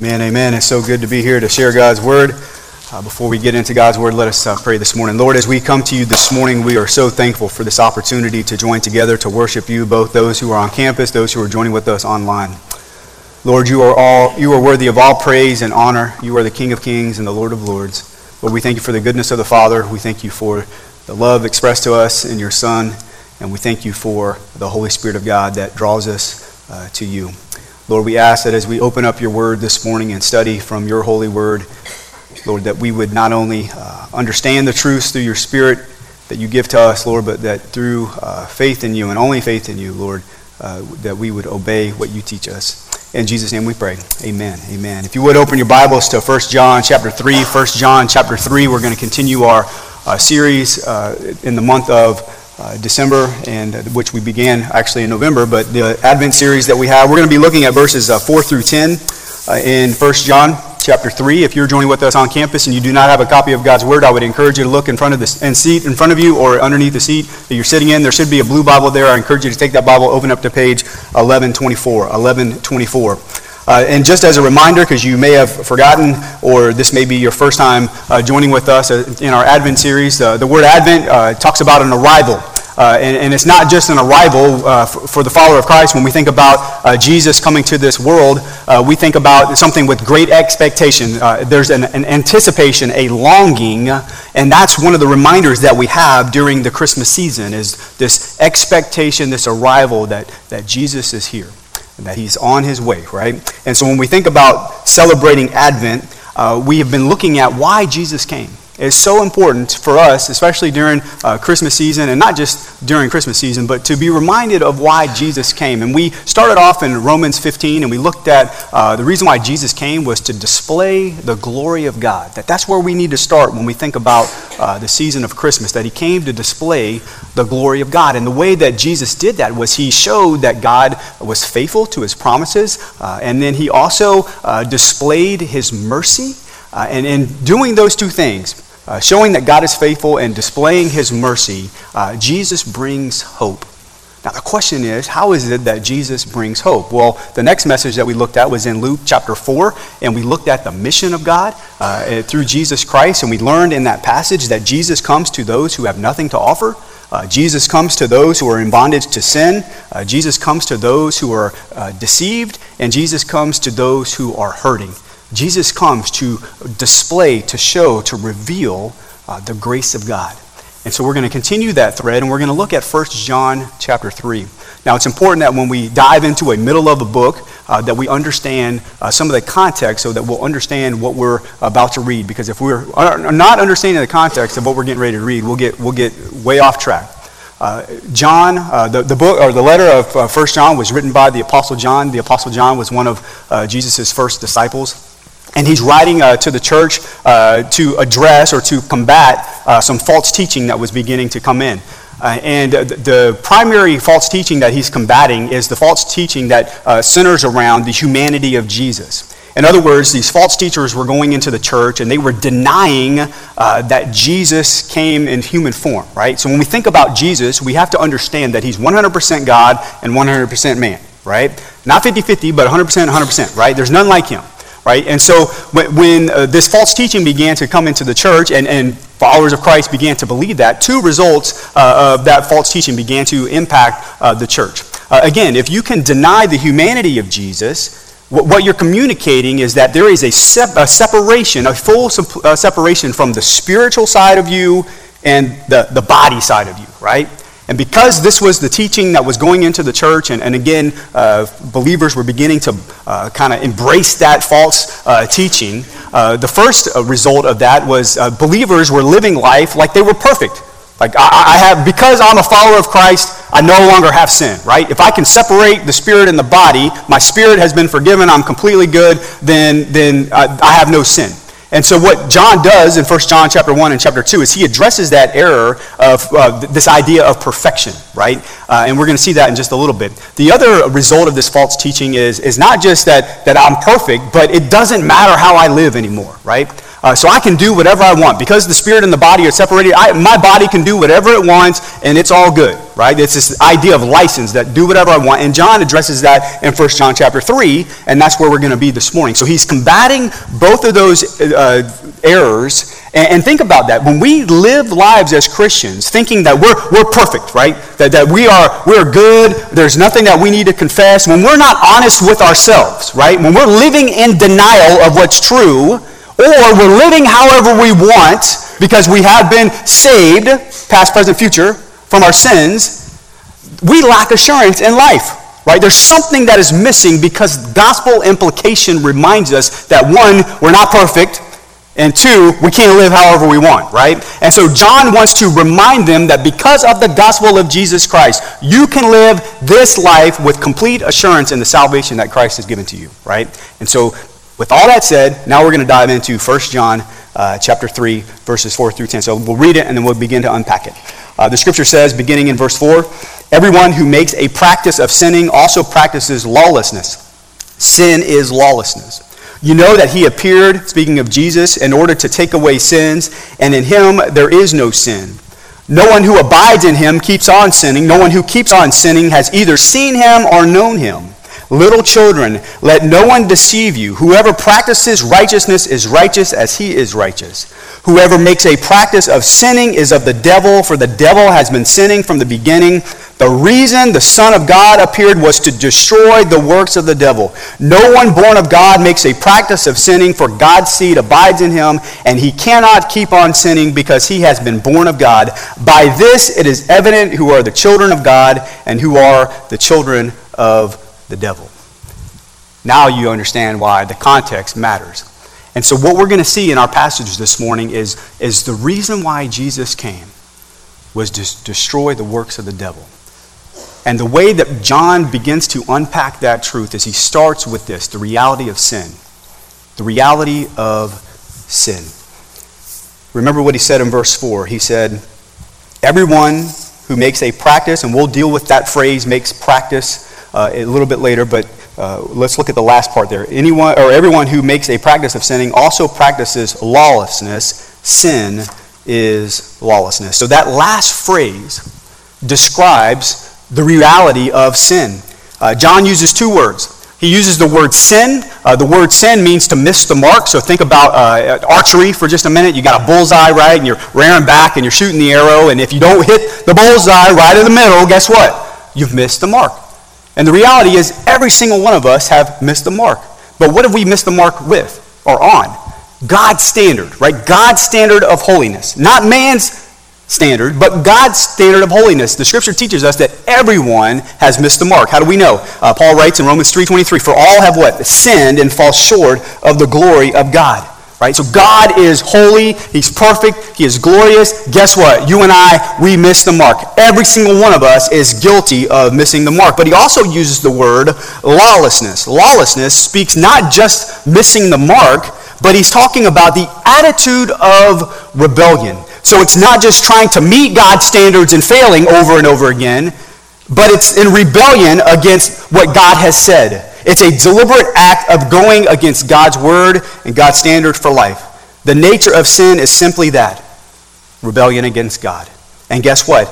Man, amen. It's so good to be here to share God's word. Uh, before we get into God's word, let us uh, pray this morning. Lord, as we come to you this morning, we are so thankful for this opportunity to join together to worship you, both those who are on campus, those who are joining with us online. Lord, you are all you are worthy of all praise and honor. You are the King of Kings and the Lord of Lords. Lord, we thank you for the goodness of the Father. We thank you for the love expressed to us in your Son, and we thank you for the Holy Spirit of God that draws us uh, to you. Lord, we ask that as we open up your word this morning and study from your holy word, Lord, that we would not only uh, understand the truths through your spirit that you give to us, Lord, but that through uh, faith in you and only faith in you, Lord, uh, that we would obey what you teach us. In Jesus' name we pray. Amen. Amen. If you would open your Bibles to 1 John chapter 3, 1 John chapter 3, we're going to continue our uh, series uh, in the month of uh, December, and uh, which we began actually in November, but the Advent series that we have, we're going to be looking at verses uh, 4 through 10 uh, in 1 John chapter 3. If you're joining with us on campus and you do not have a copy of God's Word, I would encourage you to look in front of the and seat in front of you or underneath the seat that you're sitting in. There should be a blue Bible there. I encourage you to take that Bible, open up to page 1124. 1124. Uh, and just as a reminder, because you may have forgotten, or this may be your first time uh, joining with us uh, in our Advent series, uh, the word Advent uh, talks about an arrival. Uh, and, and, it's not just an arrival for, for, the follower of Christ. When we think about Jesus coming to this world, we think about something with great expectation. there's an, an anticipation, a longing, and that's one of the reminders that we have during the Christmas season is this expectation, this arrival that, that Jesus is here that he's on his way, right? And so when we think about celebrating Advent, uh, we have been looking at why Jesus came is so important for us, especially during uh, Christmas season, and not just during Christmas season, but to be reminded of why Jesus came. And we started off in Romans 15, and we looked at uh, the reason why Jesus came was to display the glory of God. That that's where we need to start when we think about uh, the season of Christmas. That He came to display the glory of God, and the way that Jesus did that was He showed that God was faithful to His promises, uh, and then He also uh, displayed His mercy. Uh, and in doing those two things, uh, showing that God is faithful and displaying his mercy, uh, Jesus brings hope. Now, the question is, how is it that Jesus brings hope? Well, the next message that we looked at was in Luke chapter 4, and we looked at the mission of God uh, through Jesus Christ, and we learned in that passage that Jesus comes to those who have nothing to offer. Uh, Jesus comes to those who are in bondage to sin. Uh, Jesus comes to those who are uh, deceived, and Jesus comes to those who are hurting. Jesus comes to display, to show, to reveal uh, the grace of God. And so we're going to continue that thread and we're going to look at 1 John chapter 3. Now it's important that when we dive into a middle of a book uh, that we understand uh, some of the context so that we'll understand what we're about to read because if we're not understanding the context of what we're getting ready to read, we'll get, we'll get way off track. Uh, John, uh, the, the book or the letter of uh, 1 John was written by the Apostle John. The Apostle John was one of uh, Jesus' first disciples. And he's writing uh, to the church uh, to address or to combat uh, some false teaching that was beginning to come in. Uh, and the primary false teaching that he's combating is the false teaching that uh, centers around the humanity of Jesus. In other words, these false teachers were going into the church and they were denying uh, that Jesus came in human form, right? So when we think about Jesus, we have to understand that he's 100% God and 100% man, right? Not 50 50, but 100% 100%, right? There's none like him right? And so when, when uh, this false teaching began to come into the church and, and followers of Christ began to believe that, two results uh, of that false teaching began to impact uh, the church. Uh, again, if you can deny the humanity of Jesus, what, you're communicating is that there is a, sep- a separation, a full uh, separation from the spiritual side of you and the, the body side of you, right? And because this was the teaching that was going into the church, and, and again, uh, believers were beginning to uh, kind of embrace that false uh, teaching, uh, the first uh, result of that was uh, believers were living life like they were perfect. Like, I, I, have, because I'm a follower of Christ, I no longer have sin, right? If I can separate the spirit and the body, my spirit has been forgiven, I'm completely good, then, then I have no sin. And so what John does in 1 John chapter 1 and chapter 2 is he addresses that error of uh, this idea of perfection, right? Uh, and we're going to see that in just a little bit. The other result of this false teaching is, is not just that, that I'm perfect, but it doesn't matter how I live anymore, right? Uh, so I can do whatever I want. Because the spirit and the body are separated, I, my body can do whatever it wants, and it's all good, right? It's this idea of license that do whatever I want. And John addresses that in 1 John chapter 3, and that's where we're going to be this morning. So he's combating both of those uh, errors. And, and, think about that. When we live lives as Christians, thinking that we're, we're perfect, right? That, that we are we're good, there's nothing that we need to confess, when we're not honest with ourselves, right? When we're living in denial of what's true, or we're living however we want because we have been saved, past, present, future, from our sins, we lack assurance in life. Right? There's something that is missing because gospel implication reminds us that one, we're not perfect, and two, we can't live however we want, right? And so John wants to remind them that because of the gospel of Jesus Christ, you can live this life with complete assurance in the salvation that Christ has given to you, right? And so with all that said, now we're going to dive into 1 John uh, chapter 3, verses 4 through 10. So we'll read it and then we'll begin to unpack it. Uh, the scripture says, beginning in verse 4, Everyone who makes a practice of sinning also practices lawlessness. Sin is lawlessness. You know that he appeared, speaking of Jesus, in order to take away sins, and in him there is no sin. No one who abides in him keeps on sinning. No one who keeps on sinning has either seen him or known him. Little children, let no one deceive you. Whoever practices righteousness is righteous as he is righteous. Whoever makes a practice of sinning is of the devil, for the devil has been sinning from the beginning. The reason the Son of God appeared was to destroy the works of the devil. No one born of God makes a practice of sinning, for God's seed abides in him, and he cannot keep on sinning because he has been born of God. By this it is evident who are the children of God and who are the children of the devil. Now you understand why the context matters. And so, what we're going to see in our passage this morning is, is the reason why Jesus came was to destroy the works of the devil. And the way that John begins to unpack that truth is he starts with this the reality of sin. The reality of sin. Remember what he said in verse 4. He said, Everyone who makes a practice, and we'll deal with that phrase, makes practice uh, a little bit later, but uh, let's look at the last part there. Anyone or everyone who makes a practice of sinning also practices lawlessness. Sin is lawlessness. So that last phrase describes the reality of sin. Uh, John uses two words. He uses the word sin. Uh, the word sin means to miss the mark. So think about uh, archery for just a minute. You got a bullseye, right? And you're rearing back and you're shooting the arrow. And if you don't hit the bullseye right in the middle, guess what? You've missed the mark. And the reality is, every single one of us have missed the mark. But what have we missed the mark with or on? God's standard, right? God's standard of holiness. Not man's standard, but God's standard of holiness. The scripture teaches us that everyone has missed the mark. How do we know? Uh, Paul writes in Romans 3.23, For all have what? Sinned and fall short of the glory of God. Right? So God is holy, He's perfect, He is glorious. Guess what? You and I, we miss the mark. Every single one of us is guilty of missing the mark. But He also uses the word lawlessness. Lawlessness speaks not just missing the mark, but He's talking about the attitude of rebellion. So it's not just trying to meet God's standards and failing over and over again, but it's in rebellion against what God has said. It's a deliberate act of going against God's word and God's standard for life. The nature of sin is simply that rebellion against God. And guess what?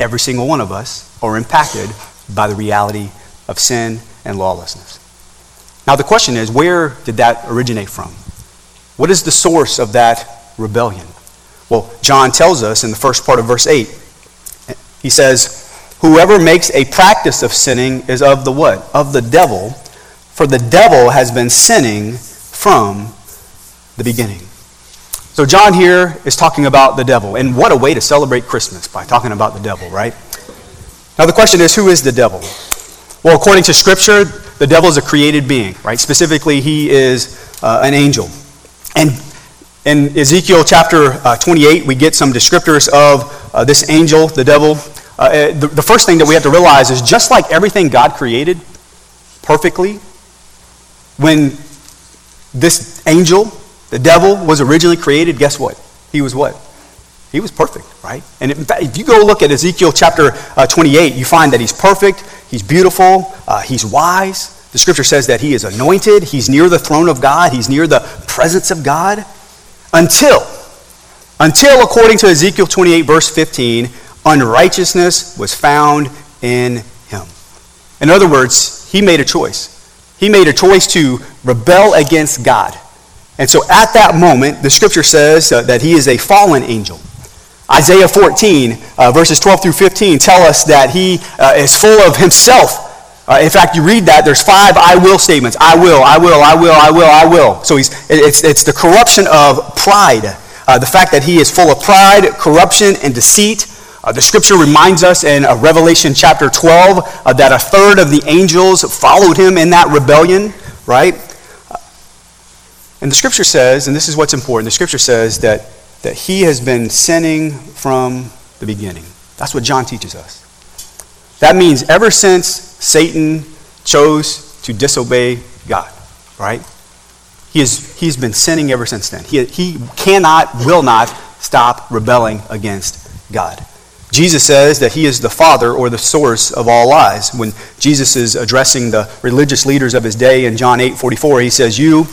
Every single one of us are impacted by the reality of sin and lawlessness. Now, the question is where did that originate from? What is the source of that rebellion? Well, John tells us in the first part of verse 8. He says, Whoever makes a practice of sinning is of the what? Of the devil, for the devil has been sinning from the beginning. So John here is talking about the devil. And what a way to celebrate Christmas by talking about the devil, right? Now the question is, who is the devil? Well, according to Scripture, the devil is a created being, right? Specifically, he is uh, an angel. And in Ezekiel chapter uh, 28, we get some descriptors of uh, this angel, the devil. Uh, uh, the, the first thing that we have to realize is just like everything God created perfectly, when this angel, the devil, was originally created, guess what? He was what? He was perfect, right? And in fact, if you go look at Ezekiel chapter uh, 28, you find that he's perfect, he's beautiful, uh, he's wise. The scripture says that he is anointed, he's near the throne of God, he's near the presence of God. until, until according to Ezekiel 28, verse 15, unrighteousness was found in him. In other words, he made a choice. He made a choice to rebel against God. And so at that moment, the scripture says that he is a fallen angel. Isaiah 14, uh, verses 12 through 15, tell us that he uh, is full of himself. Uh, in fact, you read that, there's five I will statements. I will, I will, I will, I will, I will. So he's, it's, it's the corruption of pride. Uh, the fact that he is full of pride, corruption, and deceit. Uh, the scripture reminds us in uh, Revelation chapter 12 uh, that a third of the angels followed him in that rebellion, right? Uh, and the scripture says, and this is what's important, the scripture says that, that he has been sinning from the beginning. That's what John teaches us. That means ever since Satan chose to disobey God, right? He has, he's been sinning ever since then. He, he cannot, will not stop rebelling against God. Jesus says that he is the father or the source of all lies. When Jesus is addressing the religious leaders of his day in John 8 44, he says, You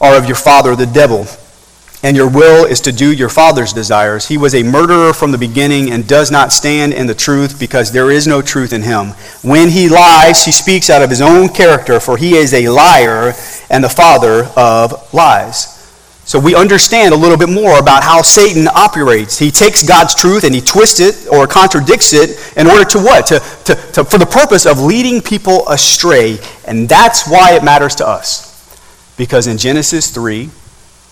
are of your father, the devil, and your will is to do your father's desires. He was a murderer from the beginning and does not stand in the truth because there is no truth in him. When he lies, he speaks out of his own character, for he is a liar and the father of lies. So we understand a little bit more about how Satan operates. He takes God's truth and he twists it or contradicts it in order to what? To, to, to, for the purpose of leading people astray. And that's why it matters to us. Because in Genesis 3,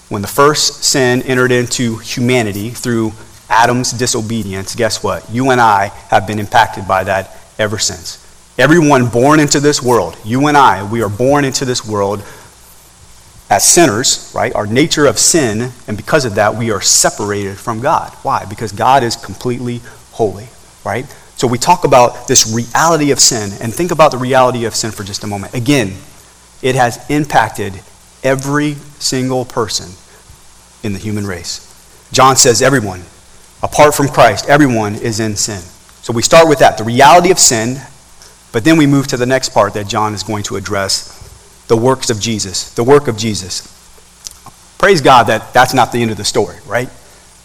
when the first sin entered into humanity through Adam's disobedience, guess what? You and I have been impacted by that ever since. Everyone born into this world, you and I, we are born into this world as sinners, right? Our nature of sin, and because of that, we are separated from God. Why? Because God is completely holy, right? So we talk about this reality of sin, and think about the reality of sin for just a moment. Again, it has impacted every single person in the human race. John says everyone, apart from Christ, everyone is in sin. So we start with that, the reality of sin, but then we move to the next part that John is going to address the works of Jesus, the work of Jesus. Praise God that that's not the end of the story, right?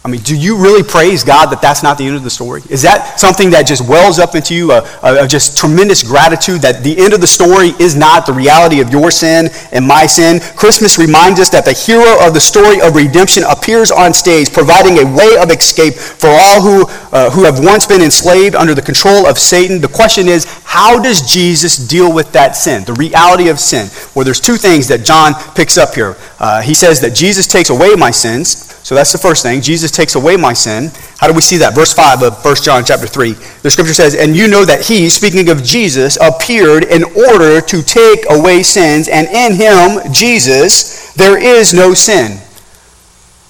I mean, do you really praise God that that's not the end of the story? Is that something that just wells up into you, a, a, a, just tremendous gratitude that the end of the story is not the reality of your sin and my sin? Christmas reminds us that the hero of the story of redemption appears on stage, providing a way of escape for all who, uh, who have once been enslaved under the control of Satan. The question is, how does Jesus deal with that sin, the reality of sin? Well, there's two things that John picks up here. Uh, he says that Jesus takes away my sins. So that's the first thing. Jesus takes away my sin. How do we see that? Verse 5 of 1 John chapter 3. The scripture says, And you know that he, speaking of Jesus, appeared in order to take away sins, and in him, Jesus, there is no sin.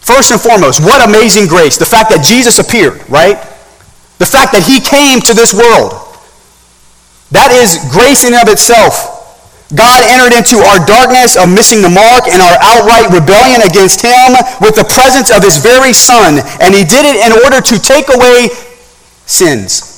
First and foremost, what amazing grace. The fact that Jesus appeared, right? The fact that he came to this world. That is grace in of itself. God entered into our darkness of missing the mark and our outright rebellion against him with the presence of his very son. And he did it in order to take away sins.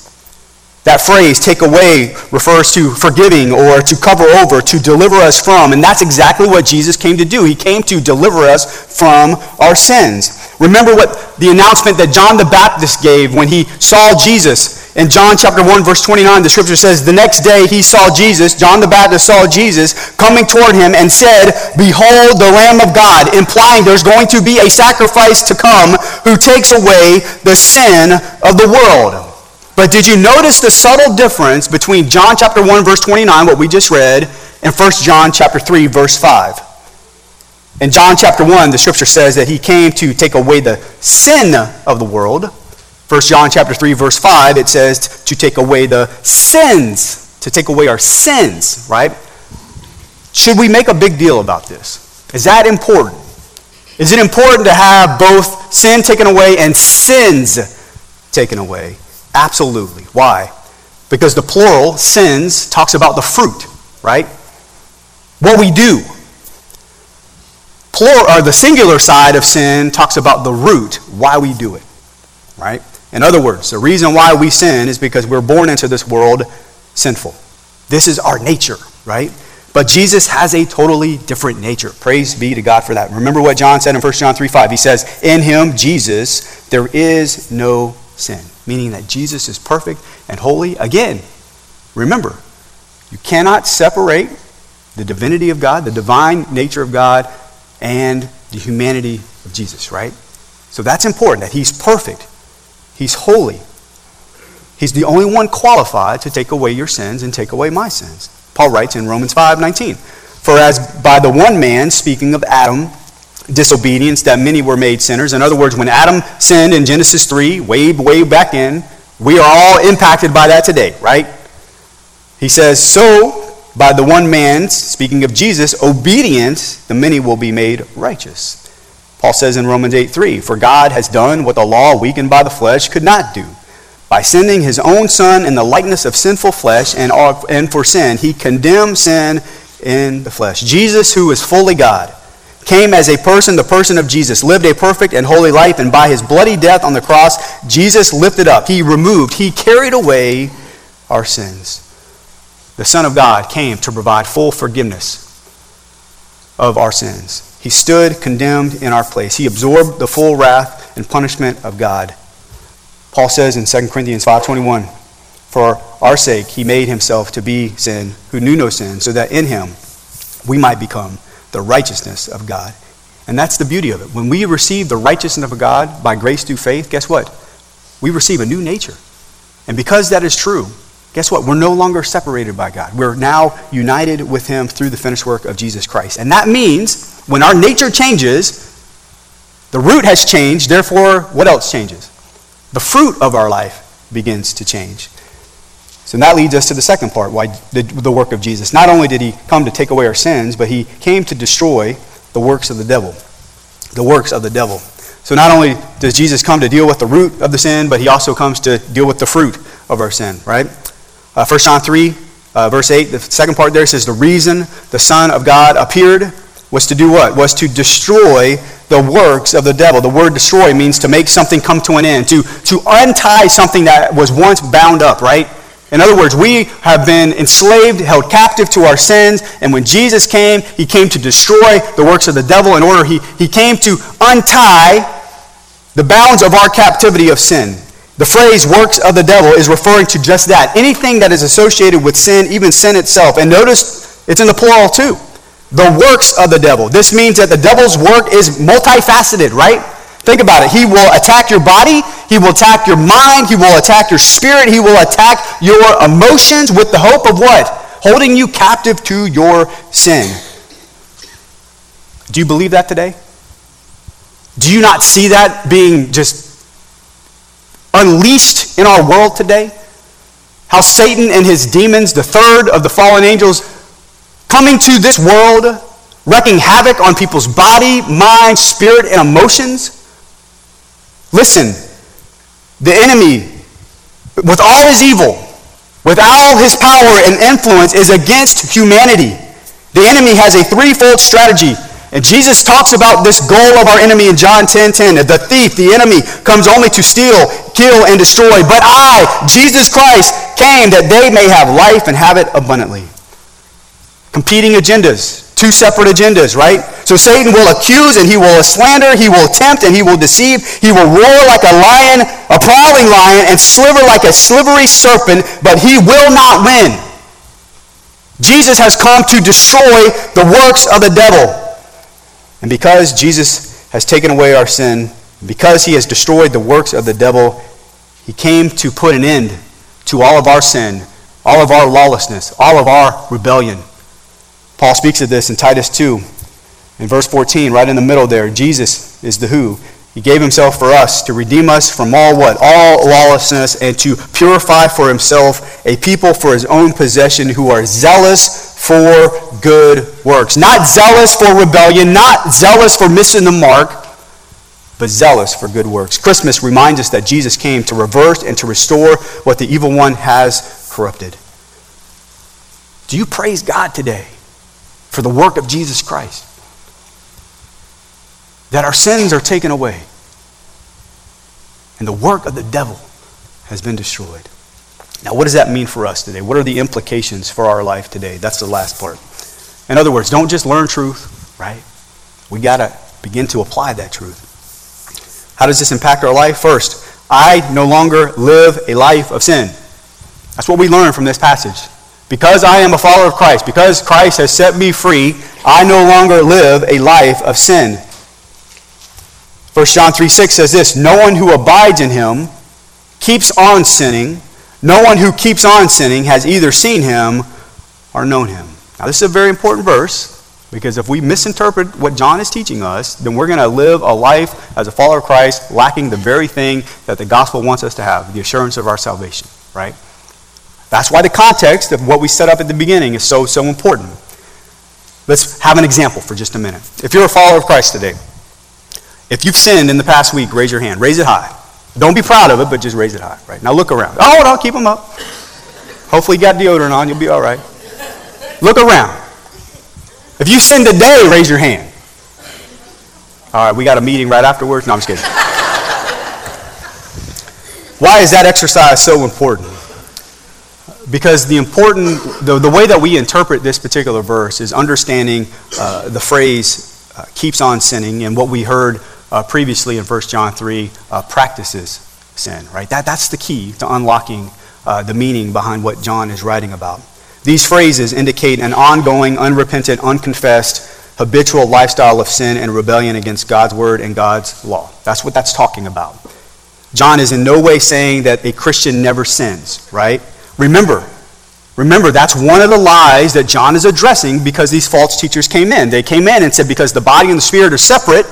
That phrase, take away, refers to forgiving or to cover over, to deliver us from. And that's exactly what Jesus came to do. He came to deliver us from our sins. Remember what the announcement that John the Baptist gave when he saw Jesus in John chapter 1, verse 29, the scripture says, The next day he saw Jesus, John the Baptist saw Jesus coming toward him and said, Behold the Lamb of God, implying there's going to be a sacrifice to come who takes away the sin of the world. But did you notice the subtle difference between John chapter 1, verse 29, what we just read, and 1 John chapter 3, verse 5? In John chapter 1, the scripture says that he came to take away the sin of the world. 1 John chapter 3 verse 5 it says to take away the sins, to take away our sins, right? Should we make a big deal about this? Is that important? Is it important to have both sin taken away and sins taken away? Absolutely. Why? Because the plural, sins, talks about the fruit, right? What we do. Plural, or the singular side of sin talks about the root, why we do it, right? In other words, the reason why we sin is because we're born into this world sinful. This is our nature, right? But Jesus has a totally different nature. Praise be to God for that. Remember what John said in 1 John 3 5. He says, In him, Jesus, there is no sin. Meaning that Jesus is perfect and holy. Again, remember, you cannot separate the divinity of God, the divine nature of God, and the humanity of Jesus, right? So that's important that he's perfect, he's holy. He's the only one qualified to take away your sins and take away my sins. Paul writes in Romans 5:19, "For as by the one man, speaking of Adam, disobedience that many were made sinners. In other words, when Adam sinned in Genesis 3, way way back in, we are all impacted by that today, right? He says, "So by the one man, speaking of Jesus, obedience, the many will be made righteous." Paul says in Romans 8:3, "For God has done what the law weakened by the flesh could not do." By sending his own Son in the likeness of sinful flesh and, and for sin, he condemned sin in the flesh. Jesus, who is fully God, came as a person, the person of Jesus, lived a perfect and holy life, and by his bloody death on the cross, Jesus lifted up, he removed, he carried away our sins. The Son of God came to provide full forgiveness of our sins. He stood condemned in our place. He absorbed the full wrath and punishment of God. Paul says in 2 Corinthians 5:21, "For our sake he made himself to be sin who knew no sin, so that in him we might become the righteousness of God." And that's the beauty of it. When we receive the righteousness of God by grace through faith, guess what? We receive a new nature. And because that is true, guess what? We're no longer separated by God. We're now united with him through the finished work of Jesus Christ. And that means when our nature changes, the root has changed, therefore, what else changes? the fruit of our life begins to change. So that leads us to the second part, why the, the, work of Jesus. Not only did he come to take away our sins, but he came to destroy the works of the devil. The works of the devil. So not only does Jesus come to deal with the root of the sin, but he also comes to deal with the fruit of our sin, right? Uh, 1 John 3, uh, verse 8, the second part there says, The reason the Son of God appeared was to do what? Was to destroy the works of the devil. The word destroy means to make something come to an end, to, to untie something that was once bound up, right? In other words, we have been enslaved, held captive to our sins, and when Jesus came, he came to destroy the works of the devil in order, he, he came to untie the bounds of our captivity of sin. The phrase works of the devil is referring to just that. Anything that is associated with sin, even sin itself. And notice it's in the plural too the works of the devil. This means that the devil's work is multifaceted, right? Think about it. He will attack your body, he will attack your mind, he will attack your spirit, he will attack your emotions with the hope of what? Holding you captive to your sin. Do you believe that today? Do you not see that being just unleashed in our world today? How Satan and his demons, the third of the fallen angels, coming to this world, wreaking havoc on people's body, mind, spirit, and emotions. Listen, the enemy, with all his evil, with all his power and influence, is against humanity. The enemy has a threefold strategy. And Jesus talks about this goal of our enemy in John 10 10. The thief, the enemy, comes only to steal, kill, and destroy. But I, Jesus Christ, came that they may have life and have it abundantly. Competing agendas, two separate agendas, right? So Satan will accuse and he will slander, he will tempt and he will deceive, he will roar like a lion, a prowling lion, and sliver like a slivery serpent, but he will not win. Jesus has come to destroy the works of the devil. And because Jesus has taken away our sin, because he has destroyed the works of the devil, he came to put an end to all of our sin, all of our lawlessness, all of our rebellion. Paul speaks of this in Titus 2, in verse 14, right in the middle there. Jesus is the who. He gave himself for us to redeem us from all what? All lawlessness and to purify for himself a people for his own possession who are zealous for good works. Not zealous for rebellion, not zealous for missing the mark, but zealous for good works. Christmas reminds us that Jesus came to reverse and to restore what the evil one has corrupted. Do you praise God today? For the work of Jesus Christ. That our sins are taken away and the work of the devil has been destroyed. Now, what does that mean for us today? What are the implications for our life today? That's the last part. In other words, don't just learn truth, right? We got to begin to apply that truth. How does this impact our life? First, I no longer live a life of sin. That's what we learn from this passage. Because I am a follower of Christ, because Christ has set me free, I no longer live a life of sin. 1 John 3 6 says this No one who abides in him keeps on sinning. No one who keeps on sinning has either seen him or known him. Now, this is a very important verse because if we misinterpret what John is teaching us, then we're going to live a life as a follower of Christ lacking the very thing that the gospel wants us to have the assurance of our salvation, right? That's why the context of what we set up at the beginning is so, so important. Let's have an example for just a minute. If you're a follower of Christ today, if you've sinned in the past week, raise your hand. Raise it high. Don't be proud of it, but just raise it high. Right now, look around. Oh, on, keep them up. Hopefully, you got deodorant on. You'll be all right. Look around. If you sin today, raise your hand. All right, we got a meeting right afterwards. No, I'm just kidding. Why is that exercise so important? Because the important, the, the way that we interpret this particular verse is understanding uh, the phrase uh, keeps on sinning and what we heard uh, previously in 1 John 3 uh, practices sin, right? That, that's the key to unlocking uh, the meaning behind what John is writing about. These phrases indicate an ongoing, unrepentant, unconfessed, habitual lifestyle of sin and rebellion against God's word and God's law. That's what that's talking about. John is in no way saying that a Christian never sins, right? Remember, remember, that's one of the lies that John is addressing because these false teachers came in. They came in and said, because the body and the spirit are separate,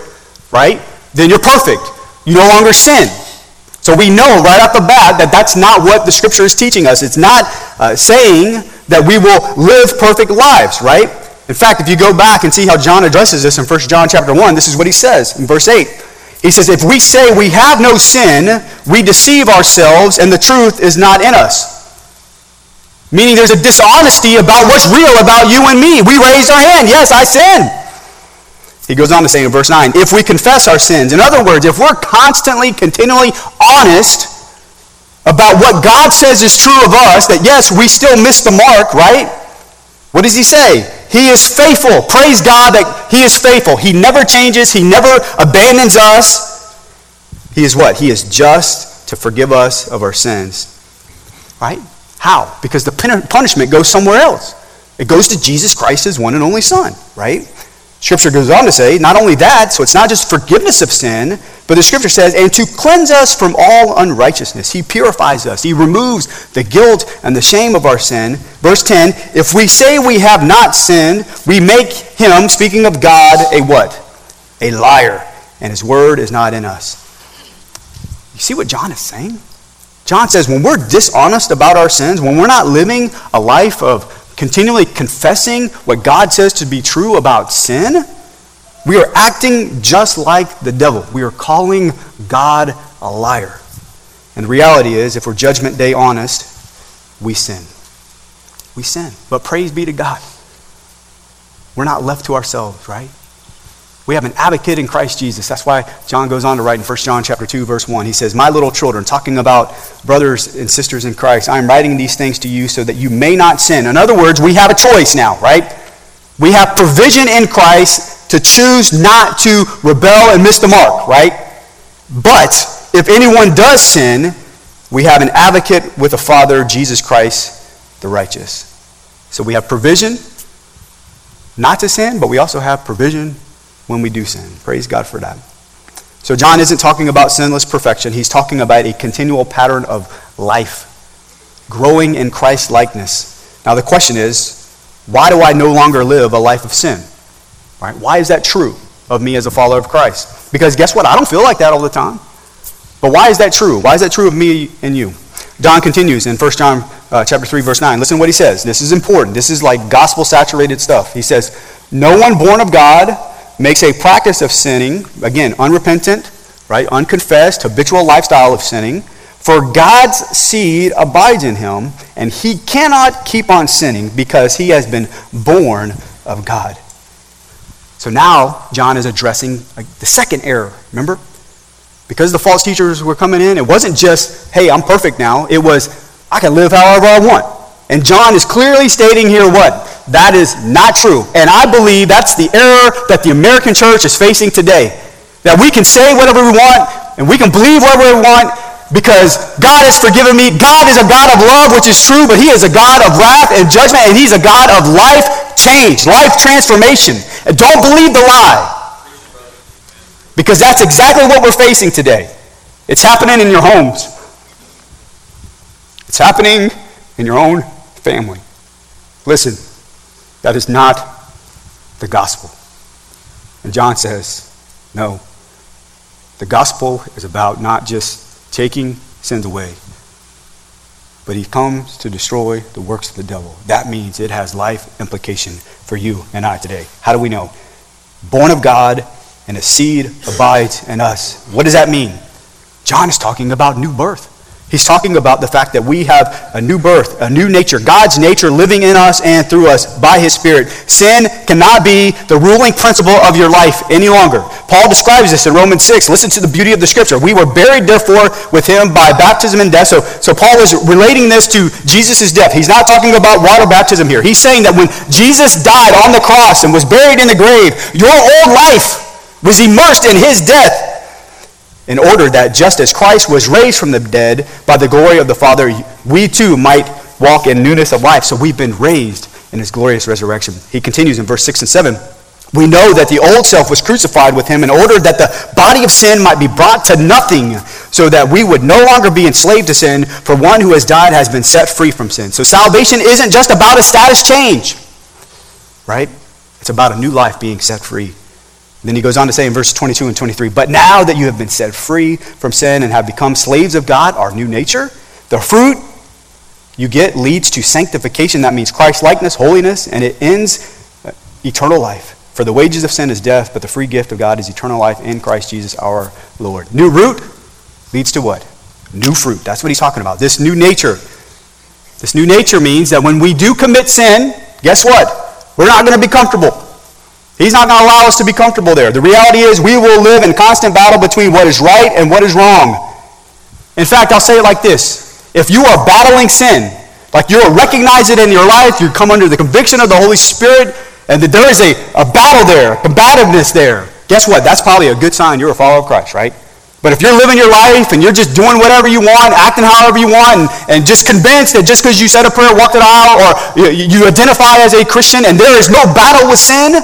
right? Then you're perfect. You no longer sin. So we know right off the bat that that's not what the scripture is teaching us. It's not uh, saying that we will live perfect lives, right? In fact, if you go back and see how John addresses this in 1 John chapter 1, this is what he says in verse 8. He says, If we say we have no sin, we deceive ourselves, and the truth is not in us. Meaning there's a dishonesty about what's real about you and me. We raised our hand. Yes, I sin. He goes on to say in verse 9, if we confess our sins, in other words, if we're constantly, continually honest about what God says is true of us, that yes, we still miss the mark, right? What does he say? He is faithful. Praise God that he is faithful. He never changes, he never abandons us. He is what? He is just to forgive us of our sins. Right? How? Because the punishment goes somewhere else. It goes to Jesus Christ, his one and only Son, right? Scripture goes on to say, not only that, so it's not just forgiveness of sin, but the scripture says, and to cleanse us from all unrighteousness. He purifies us. He removes the guilt and the shame of our sin. Verse 10, if we say we have not sinned, we make him, speaking of God, a what? A liar, and his word is not in us. You see what John is saying? John says when we're dishonest about our sins, when we're not living a life of continually confessing what God says to be true about sin, we are acting just like the devil. We are calling God a liar. And the reality is, if we're judgment day honest, we sin. We sin. But praise be to God. We're not left to ourselves, right? We have an advocate in Christ Jesus. That's why John goes on to write in 1 John chapter 2 verse 1. He says, "My little children, talking about brothers and sisters in Christ, I am writing these things to you so that you may not sin." In other words, we have a choice now, right? We have provision in Christ to choose not to rebel and miss the mark, right? But if anyone does sin, we have an advocate with the Father, Jesus Christ, the righteous. So we have provision not to sin, but we also have provision when we do sin. Praise God for that. So, John isn't talking about sinless perfection. He's talking about a continual pattern of life, growing in Christ likeness. Now, the question is why do I no longer live a life of sin? Right? Why is that true of me as a follower of Christ? Because guess what? I don't feel like that all the time. But why is that true? Why is that true of me and you? John continues in 1 John uh, chapter 3 verse 9. Listen to what he says. This is important. This is like gospel saturated stuff. He says, "No one born of God makes a practice of sinning, again, unrepentant, right, unconfessed, habitual lifestyle of sinning, for God's seed abides in him, and he cannot keep on sinning because he has been born of God. So now John is addressing the second error, remember? Because the false teachers were coming in, it wasn't just, hey, I'm perfect now. It was, I can live however I want. And John is clearly stating here what? That is not true. And I believe that's the error that the American church is facing today. That we can say whatever we want and we can believe whatever we want because God has forgiven me. God is a God of love, which is true, but He is a God of wrath and judgment, and He's a God of life change, life transformation. And don't believe the lie. Because that's exactly what we're facing today. It's happening in your homes. It's happening in your own family. Listen, that is not the gospel. And John says, no. The gospel is about not just taking sins away, but he comes to destroy the works of the devil. That means it has life implication for you and I today. How do we know? Born of God and a seed abides in us. What does that mean? John is talking about new birth. He's talking about the fact that we have a new birth, a new nature, God's nature living in us and through us by His Spirit. Sin cannot be the ruling principle of your life any longer. Paul describes this in Romans 6. Listen to the beauty of the scripture. We were buried, therefore, with Him by baptism and death. So, so Paul is relating this to Jesus' death. He's not talking about water baptism here. He's saying that when Jesus died on the cross and was buried in the grave, your old life was immersed in His death in order that just as Christ was raised from the dead by the glory of the Father, we too might walk in newness of life. So we've been raised in his glorious resurrection. He continues in verse 6 and 7. We know that the old self was crucified with him in order that the body of sin might be brought to nothing, so that we would no longer be enslaved to sin, for one who has died has been set free from sin. So salvation isn't just about a status change, right? It's about a new life being set free then he goes on to say in verse 22 and 23 But now that you have been set free from sin and have become slaves of God, our new nature, the fruit you get leads to sanctification. That means Christ likeness, holiness, and it ends uh, eternal life. For the wages of sin is death, but the free gift of God is eternal life in Christ Jesus our Lord. New root leads to what? New fruit. That's what he's talking about. This new nature. This new nature means that when we do commit sin, guess what? We're not going to be comfortable. He's not going to allow us to be comfortable there. The reality is we will live in constant battle between what is right and what is wrong. In fact, I'll say it like this. If you are battling sin, like you recognize it in your life, you come under the conviction of the Holy Spirit, and that there is a, a battle there, combativeness there, guess what? That's probably a good sign you're a follower of Christ, right? But if you're living your life and you're just doing whatever you want, acting however you want, and, and just convinced that just because you said a prayer, walked it out, or you, you identify as a Christian and there is no battle with sin,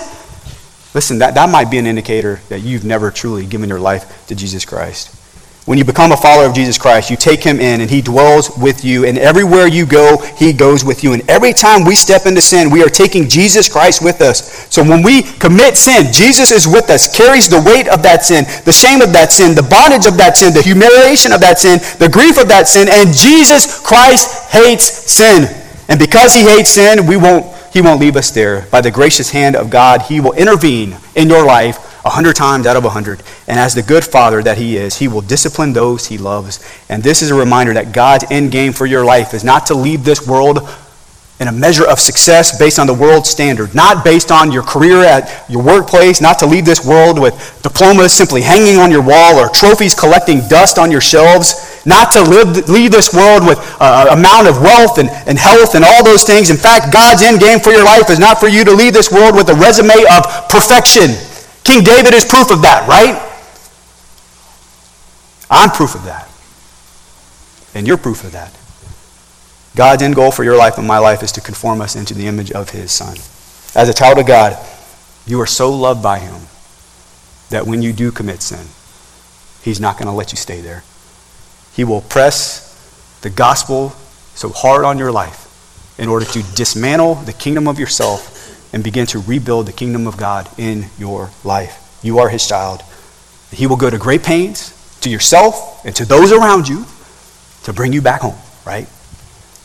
Listen, that, that might be an indicator that you've never truly given your life to Jesus Christ. When you become a follower of Jesus Christ, you take him in and he dwells with you. And everywhere you go, he goes with you. And every time we step into sin, we are taking Jesus Christ with us. So when we commit sin, Jesus is with us, carries the weight of that sin, the shame of that sin, the bondage of that sin, the humiliation of that sin, the grief of that sin. And Jesus Christ hates sin. And because he hates sin, we won't he won't leave us there. By the gracious hand of God, He will intervene in your life a hundred times out of a hundred. And as the good father that He is, He will discipline those He loves. And this is a reminder that God's end game for your life is not to leave this world in a measure of success based on the world standard, not based on your career at your workplace, not to leave this world with diplomas simply hanging on your wall or trophies collecting dust on your shelves, not to live, leave this world with an amount of wealth and, and health and all those things. In fact, God's end game for your life is not for you to leave this world with a resume of perfection. King David is proof of that, right? I'm proof of that. And you're proof of that. God's end goal for your life and my life is to conform us into the image of his Son. As a child of God, you are so loved by him that when you do commit sin, he's not going to let you stay there. He will press the gospel so hard on your life in order to dismantle the kingdom of yourself and begin to rebuild the kingdom of God in your life. You are his child. He will go to great pains to yourself and to those around you to bring you back home, right?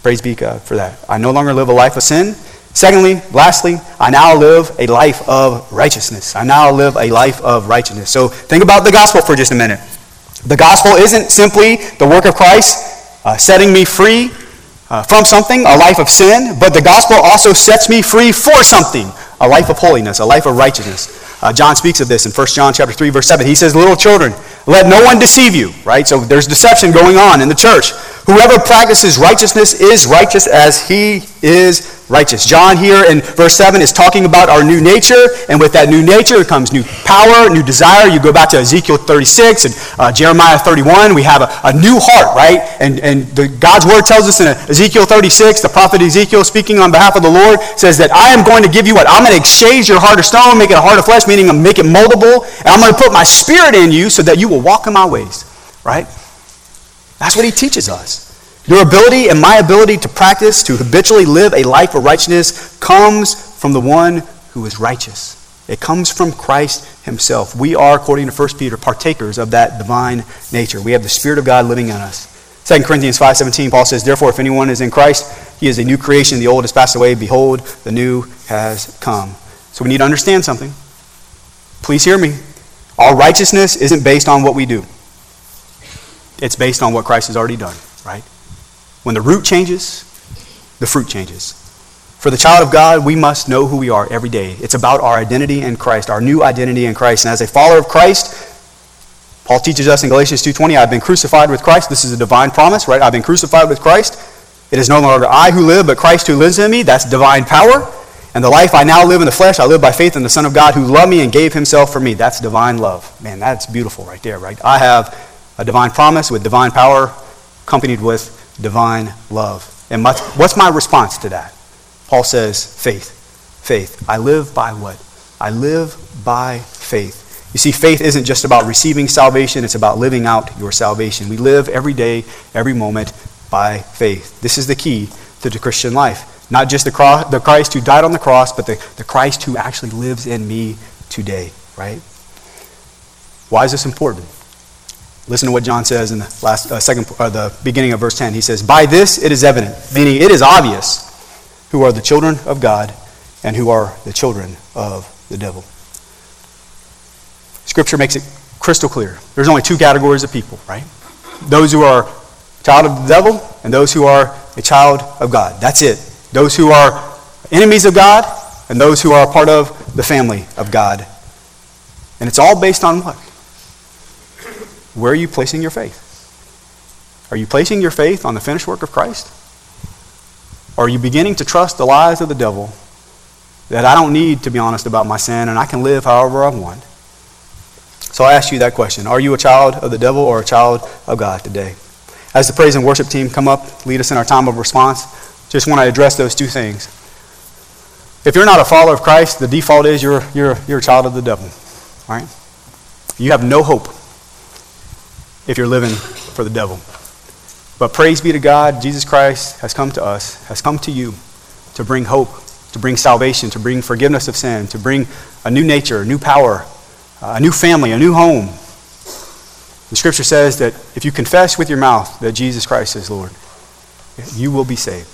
Praise be God for that. I no longer live a life of sin. Secondly, lastly, I now live a life of righteousness. I now live a life of righteousness. So think about the gospel for just a minute. The gospel isn't simply the work of Christ uh, setting me free uh, from something, a life of sin, but the gospel also sets me free for something, a life of holiness, a life of righteousness. Uh, John speaks of this in 1 John chapter 3, verse 7. He says, Little children, let no one deceive you, right? So there's deception going on in the church. Whoever practices righteousness is righteous as he is righteous. John here in verse 7 is talking about our new nature, and with that new nature comes new power, new desire. You go back to Ezekiel 36 and uh, Jeremiah 31, we have a, a, new heart, right? And, and the, God's word tells us in Ezekiel 36, the prophet Ezekiel speaking on behalf of the Lord says that I am going to give you what? I'm going to exchange your heart of stone, make it a heart of flesh, meaning I'm make it moldable, and I'm going to put my spirit in you so that you will walk in my ways, right? That's what he teaches us. Your ability and my ability to practice, to habitually live a life of righteousness, comes from the one who is righteous. It comes from Christ himself. We are, according to 1 Peter, partakers of that divine nature. We have the Spirit of God living in us. 2 Corinthians 5.17, Paul says, Therefore, if anyone is in Christ, he is a new creation. The old has passed away. Behold, the new has come. So we need to understand something. Please hear me. Our righteousness isn't based on what we do. It's based on what Christ has already done, right? When the root changes, the fruit changes. For the child of God, we must know who we are every day. It's about our identity in Christ, our new identity in Christ. And as a follower of Christ, Paul teaches us in Galatians 2:20, I've been crucified with Christ. This is a divine promise, right? I've been crucified with Christ. It is no longer I who live, but Christ who lives in me. That's divine power. And the life I now live in the flesh, I live by faith in the Son of God who loved me and gave himself for me. That's divine love. Man, that's beautiful right there, right? I have a divine promise with divine power accompanied with divine love. And what's my response to that? Paul says, faith. Faith. I live by what? I live by faith. You see, faith isn't just about receiving salvation, it's about living out your salvation. We live every day, every moment by faith. This is the key to the Christian life. Not just the, cross, the Christ who died on the cross, but the, the Christ who actually lives in me today, right? Why is this important? Listen to what John says in the last uh, second, uh, the beginning of verse 10. He says, "By this it is evident, meaning it is obvious, who are the children of God and who are the children of the devil." Scripture makes it crystal clear. There's only two categories of people, right? Those who are child of the devil and those who are a child of God. That's it. Those who are enemies of God and those who are part of the family of God. And it's all based on what? Where are you placing your faith? Are you placing your faith on the finished work of Christ? Or are you beginning to trust the lies of the devil that I don't need to be honest about my sin and I can live however I want? So I ask you that question. Are you a child of the devil or a child of God today? As the praise and worship team come up, lead us in our time of response, just want to address those two things. If you're not a follower of Christ, the default is you're, you're, you're a child of the devil. Right? You have no hope if you're living for the devil. But praise be to God, Jesus Christ has come to us, has come to you to bring hope, to bring salvation, to bring forgiveness of sin, to bring a new nature, a new power, uh, a new family, a new home. The scripture says that if you confess with your mouth that Jesus Christ is Lord, you will be saved.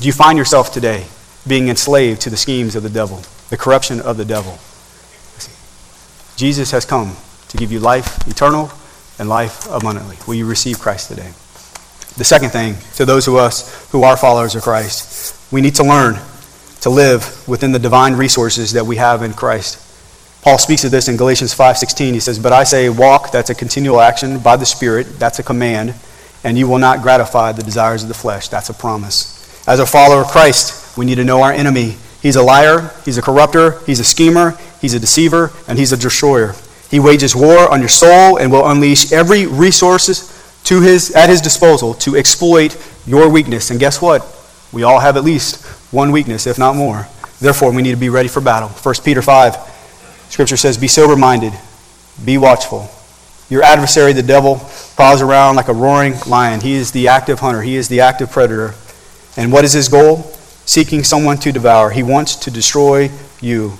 Do you find yourself today being enslaved to the schemes of the devil, the corruption of the devil? Jesus has come to give you life eternal and life abundantly. Will you receive Christ today? The second thing, to those of us who are followers of Christ, we need to learn to live within the divine resources that we have in Christ. Paul speaks of this in Galatians 5:16. He says, "But I say walk, that's a continual action by the Spirit, that's a command, and you will not gratify the desires of the flesh." That's a promise. As a follower of Christ, we need to know our enemy. He's a liar, he's a corrupter, he's a schemer, he's a deceiver, and he's a destroyer. He wages war on your soul and will unleash every resources to his, at his disposal to exploit your weakness. And guess what? We all have at least one weakness, if not more. Therefore, we need to be ready for battle. 1 Peter 5, Scripture says, Be sober minded, be watchful. Your adversary, the devil, prowls around like a roaring lion. He is the active hunter, he is the active predator. And what is his goal? Seeking someone to devour. He wants to destroy you.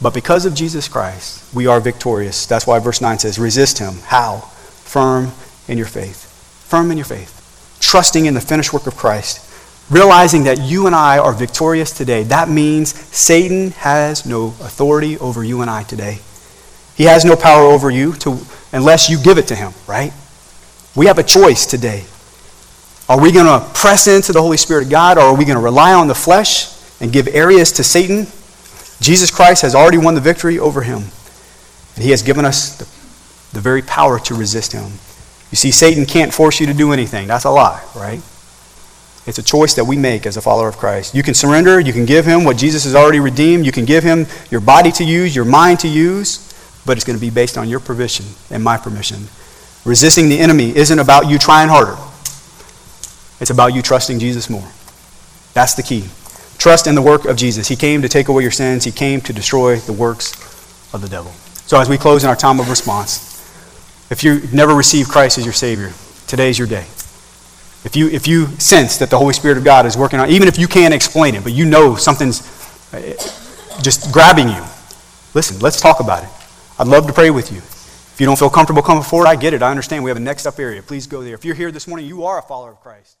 But because of Jesus Christ, we are victorious. That's why verse 9 says, resist him. How? Firm in your faith. Firm in your faith. Trusting in the finished work of Christ. Realizing that you and I are victorious today. That means Satan has no authority over you and I today. He has no power over you to, unless you give it to him, right? We have a choice today. Are we going to press into the Holy Spirit of God or are we going to rely on the flesh and give areas to Satan? Jesus Christ has already won the victory over him. And he has given us the, the very power to resist him. You see, Satan can't force you to do anything. That's a lie, right? It's a choice that we make as a follower of Christ. You can surrender, you can give him what Jesus has already redeemed, you can give him your body to use, your mind to use, but it's going to be based on your permission and my permission. Resisting the enemy isn't about you trying harder, it's about you trusting Jesus more. That's the key. Trust in the work of Jesus. He came to take away your sins, He came to destroy the works of the devil. So, as we close in our time of response, if you've never received Christ as your Savior, today's your day. If you, if you sense that the Holy Spirit of God is working on, even if you can't explain it, but you know something's uh, just grabbing you, listen, let's talk about it. I'd love to pray with you. If you don't feel comfortable coming forward, I get it. I understand. We have a next up area. Please go there. If you're here this morning, you are a follower of Christ.